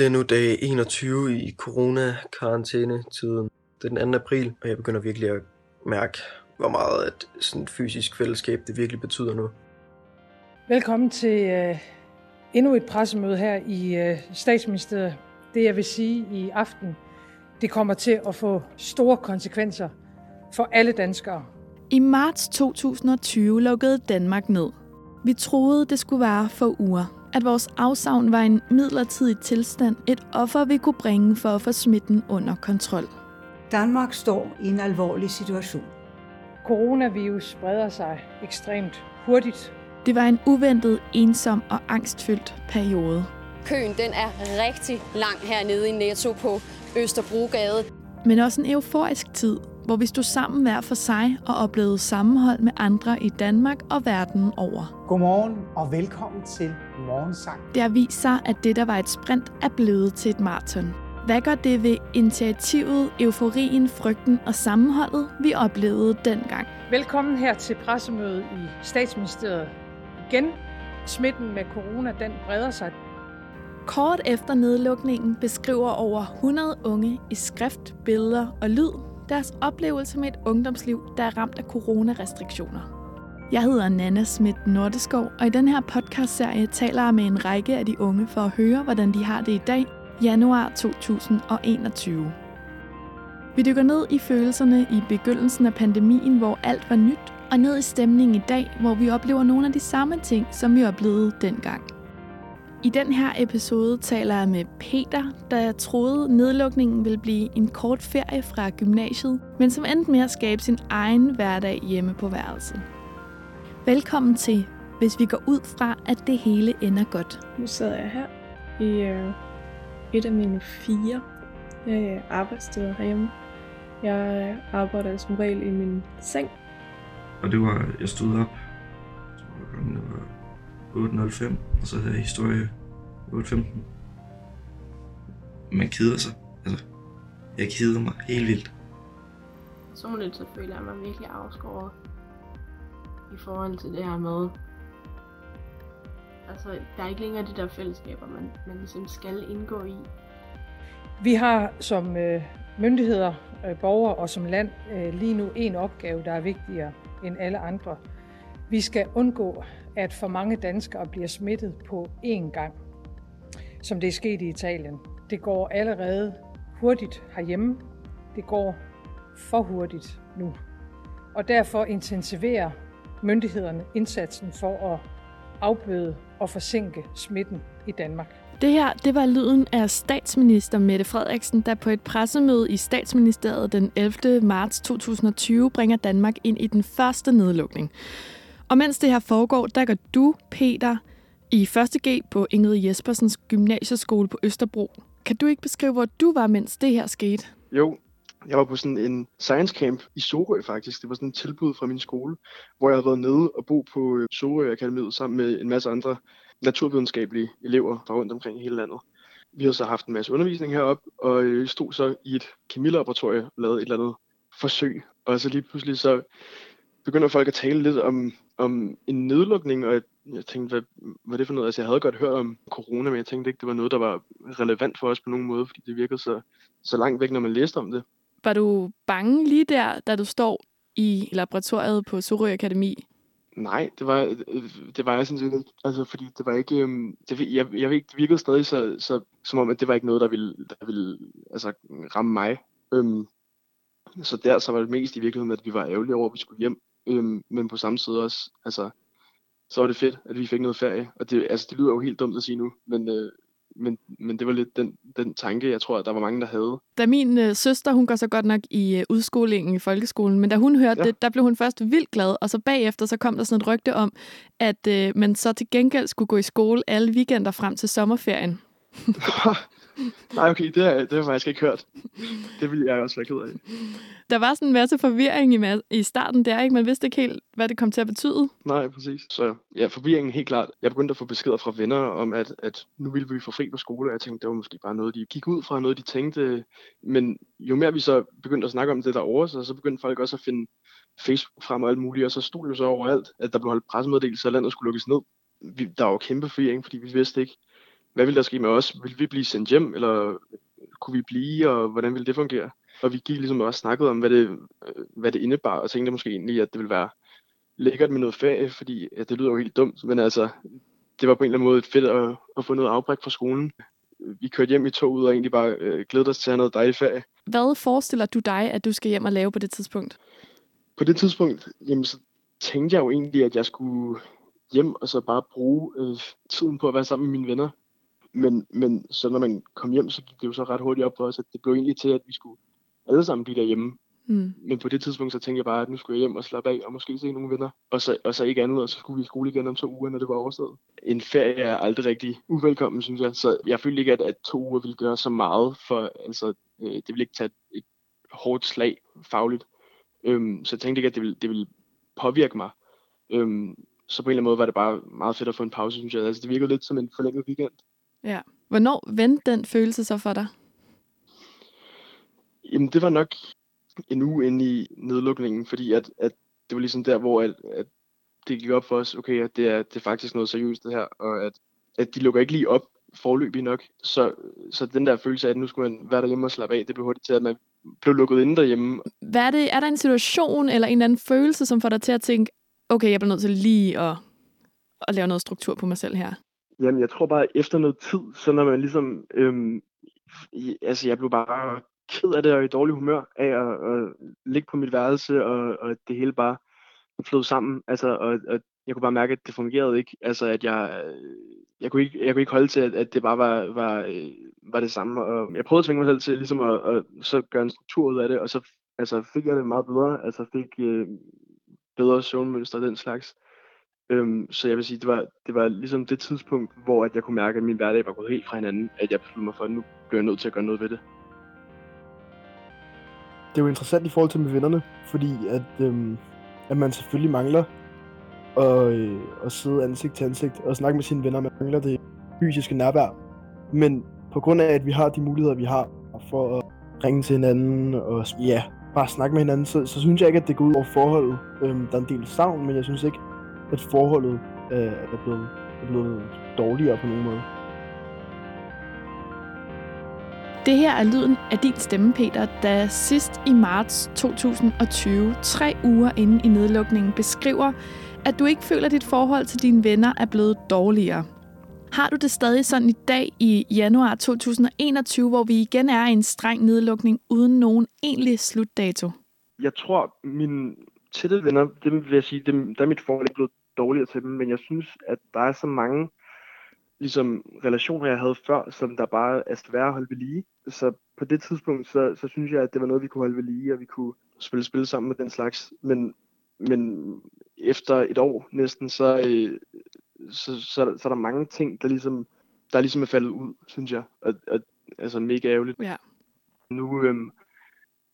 Det er nu dag 21 i corona-karantæne-tiden. Det er den 2. april, og jeg begynder virkelig at mærke, hvor meget et sådan fysisk fællesskab det virkelig betyder nu. Velkommen til uh, endnu et pressemøde her i uh, statsministeriet. Det jeg vil sige i aften, det kommer til at få store konsekvenser for alle danskere. I marts 2020 lukkede Danmark ned. Vi troede, det skulle være for uger at vores afsavn var en midlertidig tilstand, et offer vi kunne bringe for at få smitten under kontrol. Danmark står i en alvorlig situation. Coronavirus spreder sig ekstremt hurtigt. Det var en uventet, ensom og angstfyldt periode. Køen den er rigtig lang hernede i Netto på Østerbrogade. Men også en euforisk tid, hvor vi stod sammen hver for sig og oplevede sammenhold med andre i Danmark og verden over. Godmorgen og velkommen til Morgensang. Det har vist sig, at det, der var et sprint, er blevet til et maraton. Hvad gør det ved initiativet, euforien, frygten og sammenholdet, vi oplevede dengang? Velkommen her til pressemødet i statsministeriet. Igen, smitten med corona, den breder sig. Kort efter nedlukningen beskriver over 100 unge i skrift, billeder og lyd deres oplevelse med et ungdomsliv, der er ramt af coronarestriktioner. Jeg hedder Nana Schmidt Nordeskov, og i den her podcastserie taler jeg med en række af de unge for at høre, hvordan de har det i dag, januar 2021. Vi dykker ned i følelserne i begyndelsen af pandemien, hvor alt var nyt, og ned i stemningen i dag, hvor vi oplever nogle af de samme ting, som vi oplevede dengang. I den her episode taler jeg med Peter, der troede, nedlukningen ville blive en kort ferie fra gymnasiet, men som endte med at skabe sin egen hverdag hjemme på værelset. Velkommen til, hvis vi går ud fra, at det hele ender godt. Nu sidder jeg her i øh, et af mine fire øh, arbejdssteder herhjemme. Jeg arbejder som regel i min seng. Og det var, jeg stod op, 8.05, og så havde jeg historie 8.15. Man keder sig. Altså, jeg keder mig helt vildt. Personligt så føler jeg mig virkelig afskåret i forhold til det her med, altså der er ikke længere de der fællesskaber, man, man ligesom skal indgå i. Vi har som øh, myndigheder, øh, borgere og som land øh, lige nu en opgave, der er vigtigere end alle andre. Vi skal undgå, at for mange danskere bliver smittet på én gang, som det er sket i Italien. Det går allerede hurtigt herhjemme. Det går for hurtigt nu. Og derfor intensiverer myndighederne indsatsen for at afbøde og forsinke smitten i Danmark. Det her, det var lyden af statsminister Mette Frederiksen, der på et pressemøde i statsministeriet den 11. marts 2020 bringer Danmark ind i den første nedlukning. Og mens det her foregår, der går du, Peter, i 1.G på Ingrid Jespersens gymnasieskole på Østerbro. Kan du ikke beskrive, hvor du var, mens det her skete? Jo, jeg var på sådan en science camp i Sorø faktisk. Det var sådan et tilbud fra min skole, hvor jeg havde været nede og bo på øh, Sorø Akademiet sammen med en masse andre naturvidenskabelige elever fra rundt omkring i hele landet. Vi havde så haft en masse undervisning heroppe, og øh, stod så i et kemilaboratorie og lavede et eller andet forsøg. Og så lige pludselig så begynder folk at tale lidt om, om en nedlukning, og jeg, jeg tænkte, hvad, hvad er det for noget? Altså, jeg havde godt hørt om corona, men jeg tænkte ikke, det var noget, der var relevant for os på nogen måde, fordi det virkede så, så langt væk, når man læste om det. Var du bange lige der, da du står i laboratoriet på Sorø Akademi? Nej, det var, det var jeg sådan set. Altså, fordi det var ikke... Øhm, det, jeg, jeg ved ikke, det virkede stadig så, så, som om, at det var ikke noget, der ville, der ville altså, ramme mig. Øhm, så der så var det mest i virkeligheden, at vi var ærgerlige over, at vi skulle hjem. Øhm, men på samme side også, altså, så var det fedt, at vi fik noget ferie. Og det, altså, det lyder jo helt dumt at sige nu, men, øh, men, men det var lidt den, den tanke, jeg tror, at der var mange, der havde. Da min øh, søster, hun går så godt nok i øh, udskolingen i folkeskolen, men da hun hørte ja. det, der blev hun først vildt glad, og så bagefter så kom der sådan et rygte om, at øh, man så til gengæld skulle gå i skole alle weekender frem til sommerferien. Nej, okay, det har, det har jeg faktisk ikke hørt. Det ville jeg også være ked af. Der var sådan en masse forvirring i, i starten der, ikke? Man vidste ikke helt, hvad det kom til at betyde. Nej, præcis. Så ja, forvirringen helt klart. Jeg begyndte at få beskeder fra venner om, at, at nu ville vi få fri på skole, og jeg tænkte, det var måske bare noget, de gik ud fra, noget de tænkte. Men jo mere vi så begyndte at snakke om det derovre, så, så begyndte folk også at finde Facebook frem og alt muligt, og så stod jo så overalt, at der blev holdt pressemeddelelse, at landet skulle lukkes ned. Vi, der var jo kæmpe forvirring, fordi vi vidste ikke, hvad ville der ske med os? Vil vi blive sendt hjem, eller kunne vi blive, og hvordan ville det fungere? Og vi gik ligesom også snakket om, hvad det, hvad det indebar, og tænkte måske egentlig, at det ville være lækkert med noget ferie, fordi ja, det lyder jo helt dumt, men altså, det var på en eller anden måde fedt at, at få noget afbræk fra skolen. Vi kørte hjem i toget og egentlig bare øh, glædede os til at have noget dejligt ferie. Hvad forestiller du dig, at du skal hjem og lave på det tidspunkt? På det tidspunkt, jamen, så tænkte jeg jo egentlig, at jeg skulle hjem og så bare bruge øh, tiden på at være sammen med mine venner. Men, men så når man kom hjem, så gik det jo så ret hurtigt op for os, at det blev egentlig til, at vi skulle alle sammen blive derhjemme. Mm. Men på det tidspunkt, så tænkte jeg bare, at nu skulle jeg hjem og slappe af og måske se nogle venner. Og så, og så ikke andet, og så skulle vi i skole igen om to uger, når det var overstået. En ferie er aldrig rigtig uvelkommen, synes jeg. Så jeg følte ikke, at, at to uger ville gøre så meget, for altså, øh, det ville ikke tage et, hårdt slag fagligt. Øhm, så jeg tænkte ikke, at det ville, det ville påvirke mig. Øhm, så på en eller anden måde var det bare meget fedt at få en pause, synes jeg. Altså, det virkede lidt som en forlænget weekend. Ja. Hvornår vendte den følelse så for dig? Jamen, det var nok en uge inde i nedlukningen, fordi at, at det var ligesom der, hvor at, at det gik op for os, okay, at det er, det er faktisk noget seriøst det her, og at, at de lukker ikke lige op forløbig nok. Så, så den der følelse af, at nu skulle man være derhjemme og slappe af, det blev hurtigt til, at man blev lukket inde derhjemme. Hvad er, det, er der en situation eller en eller anden følelse, som får dig til at tænke, okay, jeg bliver nødt til lige at, at lave noget struktur på mig selv her? Jamen, jeg tror bare, efter noget tid, så når man ligesom... Øhm, altså, jeg blev bare ked af det og i dårlig humør af at, at ligge på mit værelse, og, og det hele bare flød sammen. Altså, og, og jeg kunne bare mærke, at det fungerede ikke. Altså, at jeg, øh, jeg, kunne, ikke, jeg kunne ikke holde til, at, at det bare var, var, øh, var det samme. Og jeg prøvede at tvinge mig selv til ligesom at, at, så gøre en struktur ud af det, og så altså, fik jeg det meget bedre. Altså, fik øh, bedre søvnmønster og den slags. Øhm, så jeg vil sige, det var, det var ligesom det tidspunkt, hvor at jeg kunne mærke, at min hverdag var gået helt fra hinanden, at jeg besluttede mig for, at nu bliver jeg nødt til at gøre noget ved det. Det er jo interessant i forhold til med vennerne, fordi at, øhm, at man selvfølgelig mangler at, øh, at sidde ansigt til ansigt og snakke med sine venner. Man mangler det fysiske nærvær. Men på grund af, at vi har de muligheder, vi har for at ringe til hinanden og ja, bare snakke med hinanden, så, så synes jeg ikke, at det går ud over forholdet. Øhm, der er en del savn, men jeg synes ikke, at forholdet øh, er, blevet, er blevet dårligere på nogen måde. Det her er lyden af din stemme, Peter, der sidst i marts 2020, tre uger inde i nedlukningen, beskriver, at du ikke føler, at dit forhold til dine venner er blevet dårligere. Har du det stadig sådan i dag i januar 2021, hvor vi igen er i en streng nedlukning uden nogen egentlig slutdato? Jeg tror, mine tætte venner, dem vil jeg sige, dem, der er mit forhold ikke blevet dårligere til dem, men jeg synes, at der er så mange ligesom, relationer, jeg havde før, som der bare er svære at holde ved lige. Så på det tidspunkt, så, så synes jeg, at det var noget, vi kunne holde ved lige, og vi kunne spille spil sammen med den slags. Men, men efter et år næsten, så, øh, så, så, så, er der mange ting, der ligesom, der ligesom er faldet ud, synes jeg. Og, og, altså mega ærgerligt. Ja. Nu øhm,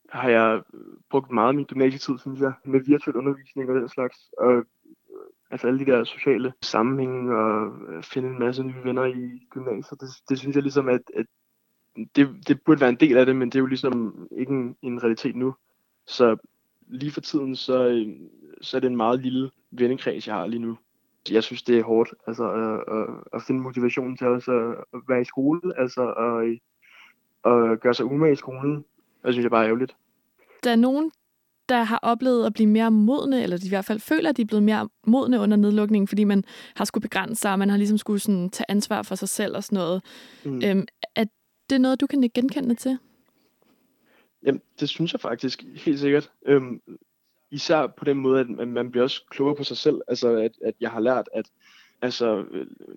har jeg brugt meget af min gymnasietid, synes jeg, med virtuel undervisning og den slags. Og altså alle de der sociale sammenhænge og øh, finde en masse nye venner i gymnasiet, det, det synes jeg ligesom, at, at det, det burde være en del af det, men det er jo ligesom ikke en, en realitet nu. Så lige for tiden, så, øh, så er det en meget lille vennekreds, jeg har lige nu. Jeg synes, det er hårdt altså, at, at, at finde motivationen til også at være i skole, altså at, at gøre sig umage i skolen. Det synes jeg bare er ærgerligt. Der er nogen, der har oplevet at blive mere modne, eller de i hvert fald føler, at de er blevet mere modne under nedlukningen, fordi man har skulle begrænse sig, og man har ligesom skulle sådan tage ansvar for sig selv og sådan noget. Mm. Øhm, er det noget, du kan genkende til? Jamen, det synes jeg faktisk helt sikkert. Øhm, især på den måde, at man bliver også klogere på sig selv. Altså, at, at jeg har lært at altså,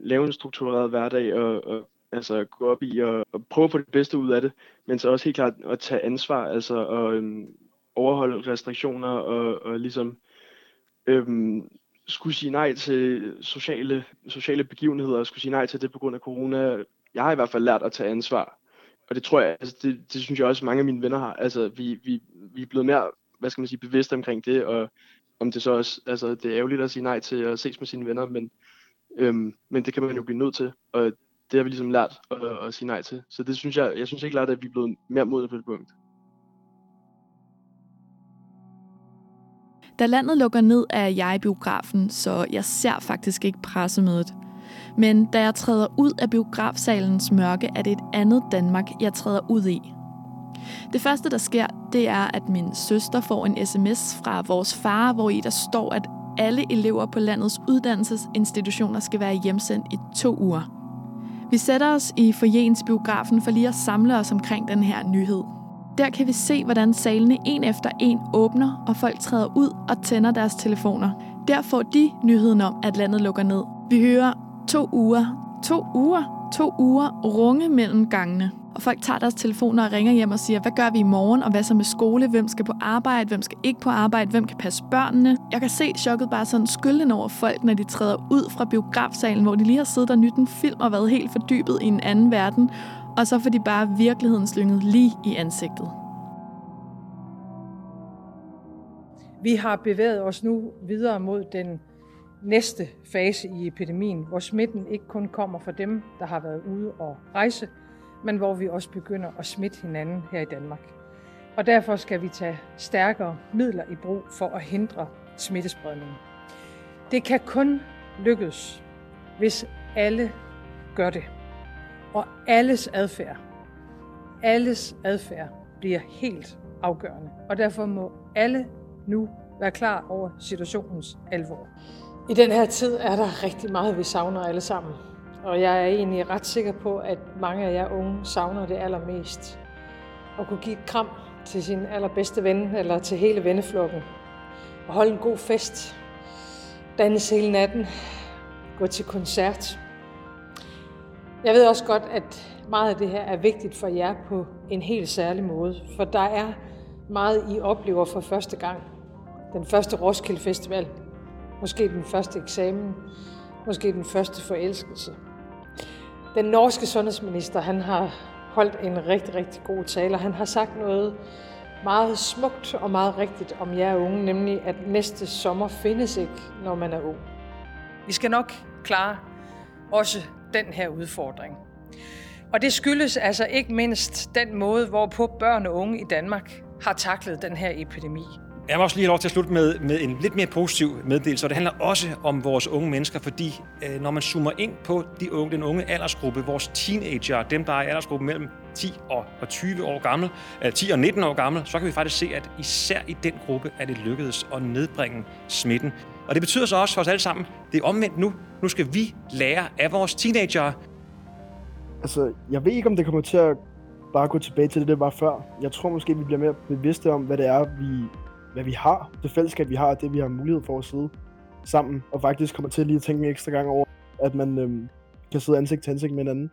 lave en struktureret hverdag og, og altså, gå op i og, og prøve at få det bedste ud af det, men så også helt klart at tage ansvar, altså og øhm, overholde restriktioner og, og ligesom øhm, skulle sige nej til sociale, sociale begivenheder og skulle sige nej til det på grund af corona. Jeg har i hvert fald lært at tage ansvar. Og det tror jeg, altså det, det synes jeg også mange af mine venner har. Altså vi, vi, vi er blevet mere, hvad skal man sige, bevidste omkring det, og om det så også, altså det er ærgerligt at sige nej til at ses med sine venner, men, øhm, men det kan man jo blive nødt til, og det har vi ligesom lært at, at sige nej til. Så det synes jeg, jeg synes ikke klart, at vi er blevet mere modne på det punkt. Da landet lukker ned, er jeg i biografen, så jeg ser faktisk ikke pressemødet. Men da jeg træder ud af biografsalens mørke, er det et andet Danmark, jeg træder ud i. Det første, der sker, det er, at min søster får en sms fra vores far, hvor i der står, at alle elever på landets uddannelsesinstitutioner skal være hjemsendt i to uger. Vi sætter os i forjens biografen for lige at samle os omkring den her nyhed. Der kan vi se, hvordan salene en efter en åbner, og folk træder ud og tænder deres telefoner. Der får de nyheden om, at landet lukker ned. Vi hører to uger, to uger, to uger runge mellem gangene. Og folk tager deres telefoner og ringer hjem og siger, hvad gør vi i morgen, og hvad så med skole, hvem skal på arbejde, hvem skal ikke på arbejde, hvem kan passe børnene. Jeg kan se chokket bare sådan skylden over folk, når de træder ud fra biografsalen, hvor de lige har siddet og nydt en film og været helt fordybet i en anden verden, og så får de bare virkeligheden slynget lige i ansigtet. Vi har bevæget os nu videre mod den næste fase i epidemien, hvor smitten ikke kun kommer fra dem, der har været ude og rejse, men hvor vi også begynder at smitte hinanden her i Danmark. Og derfor skal vi tage stærkere midler i brug for at hindre smittespredningen. Det kan kun lykkes, hvis alle gør det. Og alles adfærd, alles adfærd bliver helt afgørende. Og derfor må alle nu være klar over situationens alvor. I den her tid er der rigtig meget, vi savner alle sammen. Og jeg er egentlig ret sikker på, at mange af jer unge savner det allermest. At kunne give et kram til sin allerbedste ven eller til hele venneflokken. Og holde en god fest. Danse hele natten. Gå til koncert. Jeg ved også godt, at meget af det her er vigtigt for jer på en helt særlig måde. For der er meget, I oplever for første gang. Den første Roskilde Festival. Måske den første eksamen. Måske den første forelskelse. Den norske sundhedsminister, han har holdt en rigtig, rigtig god tale, og han har sagt noget meget smukt og meget rigtigt om jer unge, nemlig at næste sommer findes ikke, når man er ung. Vi skal nok klare også den her udfordring. Og det skyldes altså ikke mindst den måde, hvorpå børn og unge i Danmark har taklet den her epidemi. Jeg må også lige have lov til at slutte med, med en lidt mere positiv meddelelse, og det handler også om vores unge mennesker, fordi øh, når man zoomer ind på de unge, den unge aldersgruppe, vores teenager, dem der er i aldersgruppen mellem 10 og, og 20 år gammel, øh, 10 og 19 år gammel, så kan vi faktisk se, at især i den gruppe er det lykkedes at nedbringe smitten. Og det betyder så også for os alle sammen, det er omvendt nu. Nu skal vi lære af vores teenager. Altså, jeg ved ikke, om det kommer til at bare gå tilbage til det, det var før. Jeg tror måske, vi bliver mere bevidste om, hvad det er, vi hvad vi har, det fællesskab, vi har, det vi har mulighed for at sidde sammen, og faktisk kommer til lige at tænke en ekstra gang over, at man øhm, kan sidde ansigt til ansigt med hinanden.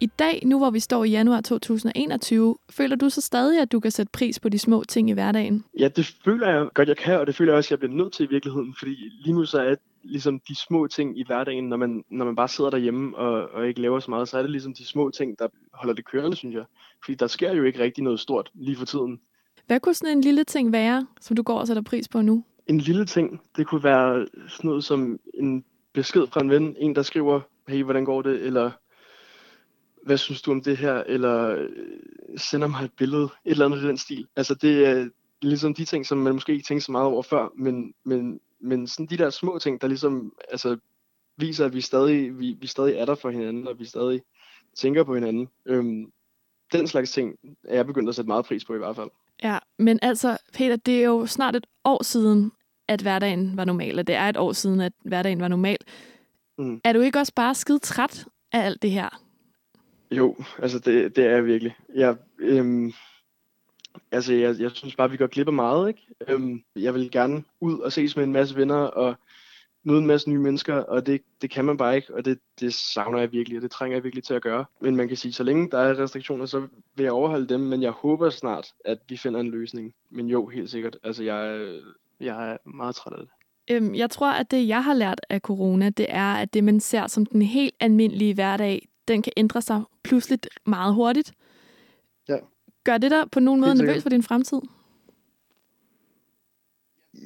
I dag, nu hvor vi står i januar 2021, føler du så stadig, at du kan sætte pris på de små ting i hverdagen? Ja, det føler jeg godt, jeg kan, og det føler jeg også, at jeg bliver nødt til i virkeligheden, fordi lige nu så er ligesom de små ting i hverdagen, når man, når man bare sidder derhjemme og, og ikke laver så meget, så er det ligesom de små ting, der holder det kørende, synes jeg. Fordi der sker jo ikke rigtig noget stort lige for tiden. Hvad kunne sådan en lille ting være, som du går og sætter pris på nu? En lille ting, det kunne være sådan noget som en besked fra en ven, en der skriver, hey, hvordan går det, eller hvad synes du om det her, eller sender mig et billede, et eller andet i den stil. Altså det er ligesom de ting, som man måske ikke tænkte så meget over før, men, men, men sådan de der små ting, der ligesom altså, viser, at vi stadig, vi, vi stadig er der for hinanden, og vi stadig tænker på hinanden. Øhm, den slags ting er jeg begyndt at sætte meget pris på i hvert fald. Ja, men altså, Peter, det er jo snart et år siden, at hverdagen var normal, og det er et år siden, at hverdagen var normal. Mm. Er du ikke også bare skide træt af alt det her? Jo, altså det, det er jeg virkelig. Jeg, øhm, altså jeg, jeg synes bare, vi går glip af meget. Ikke? Øhm, jeg vil gerne ud og ses med en masse venner og møde en masse nye mennesker, og det, det kan man bare ikke, og det, det savner jeg virkelig, og det trænger jeg virkelig til at gøre. Men man kan sige, så længe der er restriktioner, så vil jeg overholde dem, men jeg håber snart, at vi finder en løsning. Men jo, helt sikkert. Altså, jeg, jeg er meget træt af det. Øhm, jeg tror, at det, jeg har lært af corona, det er, at det, man ser som den helt almindelige hverdag, den kan ændre sig pludselig meget hurtigt. Ja. Gør det dig på nogen måde nervøs for din fremtid?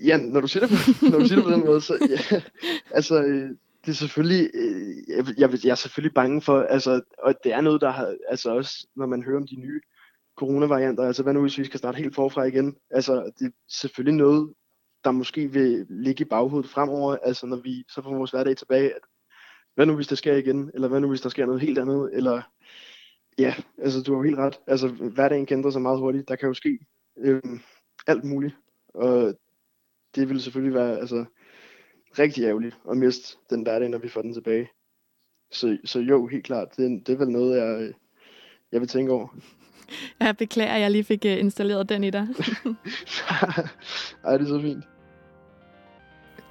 Ja, når du siger det på, når du siger det på den måde, så ja, altså, øh, det er selvfølgelig, øh, jeg, jeg, jeg er selvfølgelig bange for, altså, og det er noget, der har, altså også, når man hører om de nye coronavarianter, altså hvad nu hvis vi skal starte helt forfra igen, altså det er selvfølgelig noget, der måske vil ligge i baghovedet fremover, altså når vi så får vores hverdag tilbage, at hvad nu hvis der sker igen, eller hvad nu hvis der sker noget helt andet, eller ja, altså du har jo helt ret, altså hverdagen kan ændre sig meget hurtigt, der kan jo ske øh, alt muligt, og det vil selvfølgelig være altså, rigtig ærgerligt at miste den hverdag, når vi får den tilbage. Så, så jo, helt klart, det, det er vel noget, jeg, jeg vil tænke over. Jeg beklager, at jeg lige fik øh, installeret den i dig. Ej, det er så fint.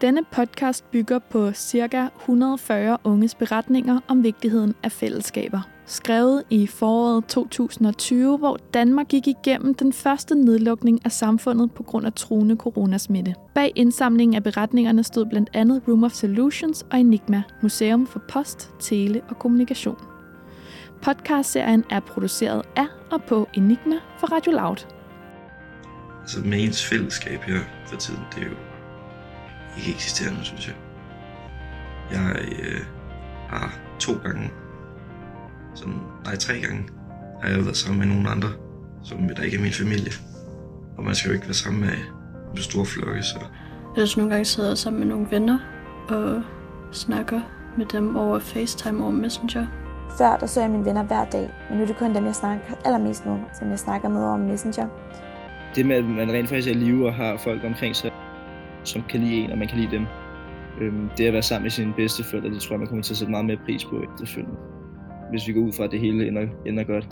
Denne podcast bygger på ca. 140 unges beretninger om vigtigheden af fællesskaber. Skrevet i foråret 2020, hvor Danmark gik igennem den første nedlukning af samfundet på grund af truende coronasmitte. Bag indsamlingen af beretningerne stod blandt andet Room of Solutions og Enigma, Museum for Post, Tele og Kommunikation. Podcastserien er produceret af og på Enigma for Radio Loud. Altså med ens fællesskab her for tiden, det er jo ikke eksisterende, synes jeg. Jeg øh, har to gange, sådan, nej tre gange, har jeg været sammen med nogle andre, som der ikke er min familie. Og man skal jo ikke være sammen med, med store flokke, så... Jeg også nogle gange sidder sammen med nogle venner og snakker med dem over FaceTime over Messenger. Før der så jeg mine venner hver dag, men nu er det kun dem, jeg snakker allermest med, som jeg snakker med over Messenger. Det med, at man rent faktisk er i live og har folk omkring sig, som kan lide en, og man kan lide dem. Øhm, det at være sammen med sine bedste forældre, det tror jeg, man kommer til at sætte meget mere pris på efterfølgende. Hvis vi går ud fra, at det hele ender, ender godt.